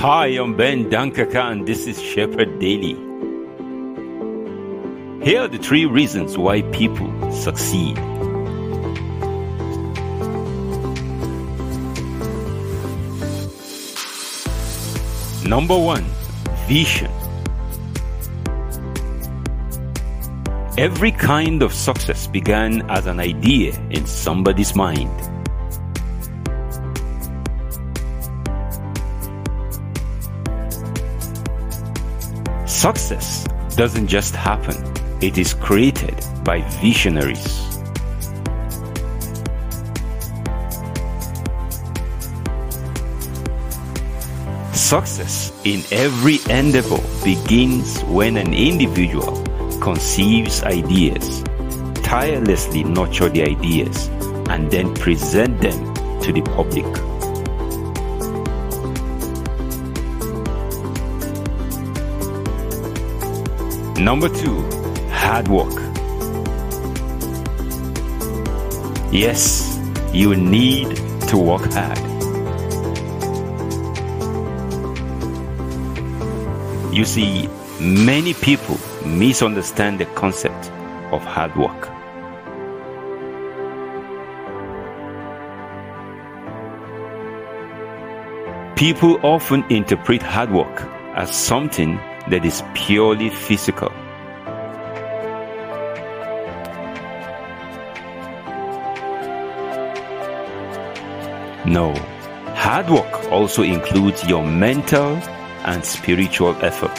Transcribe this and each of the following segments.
Hi, I'm Ben Dankaka, and this is Shepherd Daily. Here are the three reasons why people succeed. Number one, vision. Every kind of success began as an idea in somebody's mind. Success doesn't just happen, it is created by visionaries. Success in every endeavor begins when an individual conceives ideas, tirelessly nurture the ideas, and then present them to the public. Number two, hard work. Yes, you need to work hard. You see, many people misunderstand the concept of hard work. People often interpret hard work as something that is purely physical. No, hard work also includes your mental and spiritual effort.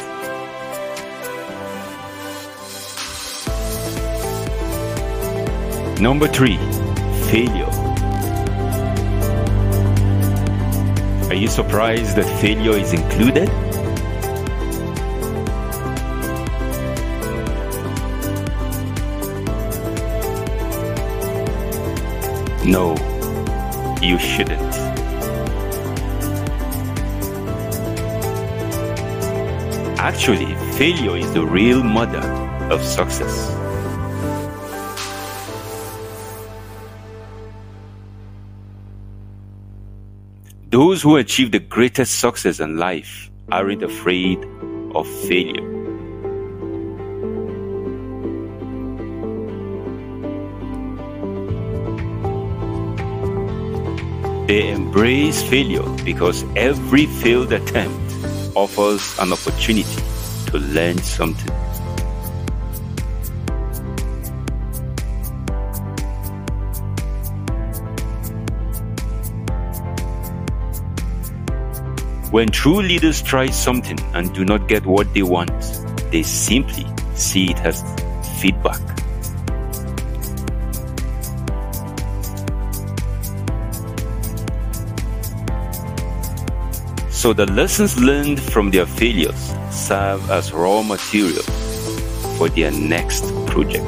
Number three, failure. Are you surprised that failure is included? No, you shouldn't. Actually, failure is the real mother of success. Those who achieve the greatest success in life aren't afraid of failure. They embrace failure because every failed attempt offers an opportunity to learn something. When true leaders try something and do not get what they want, they simply see it as feedback. So the lessons learned from their failures serve as raw material for their next project.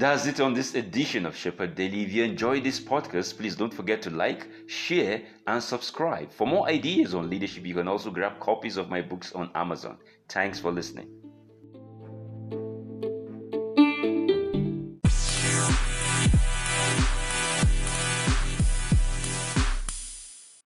That's it on this edition of Shepherd Daily. If you enjoyed this podcast, please don't forget to like, share, and subscribe. For more ideas on leadership, you can also grab copies of my books on Amazon. Thanks for listening.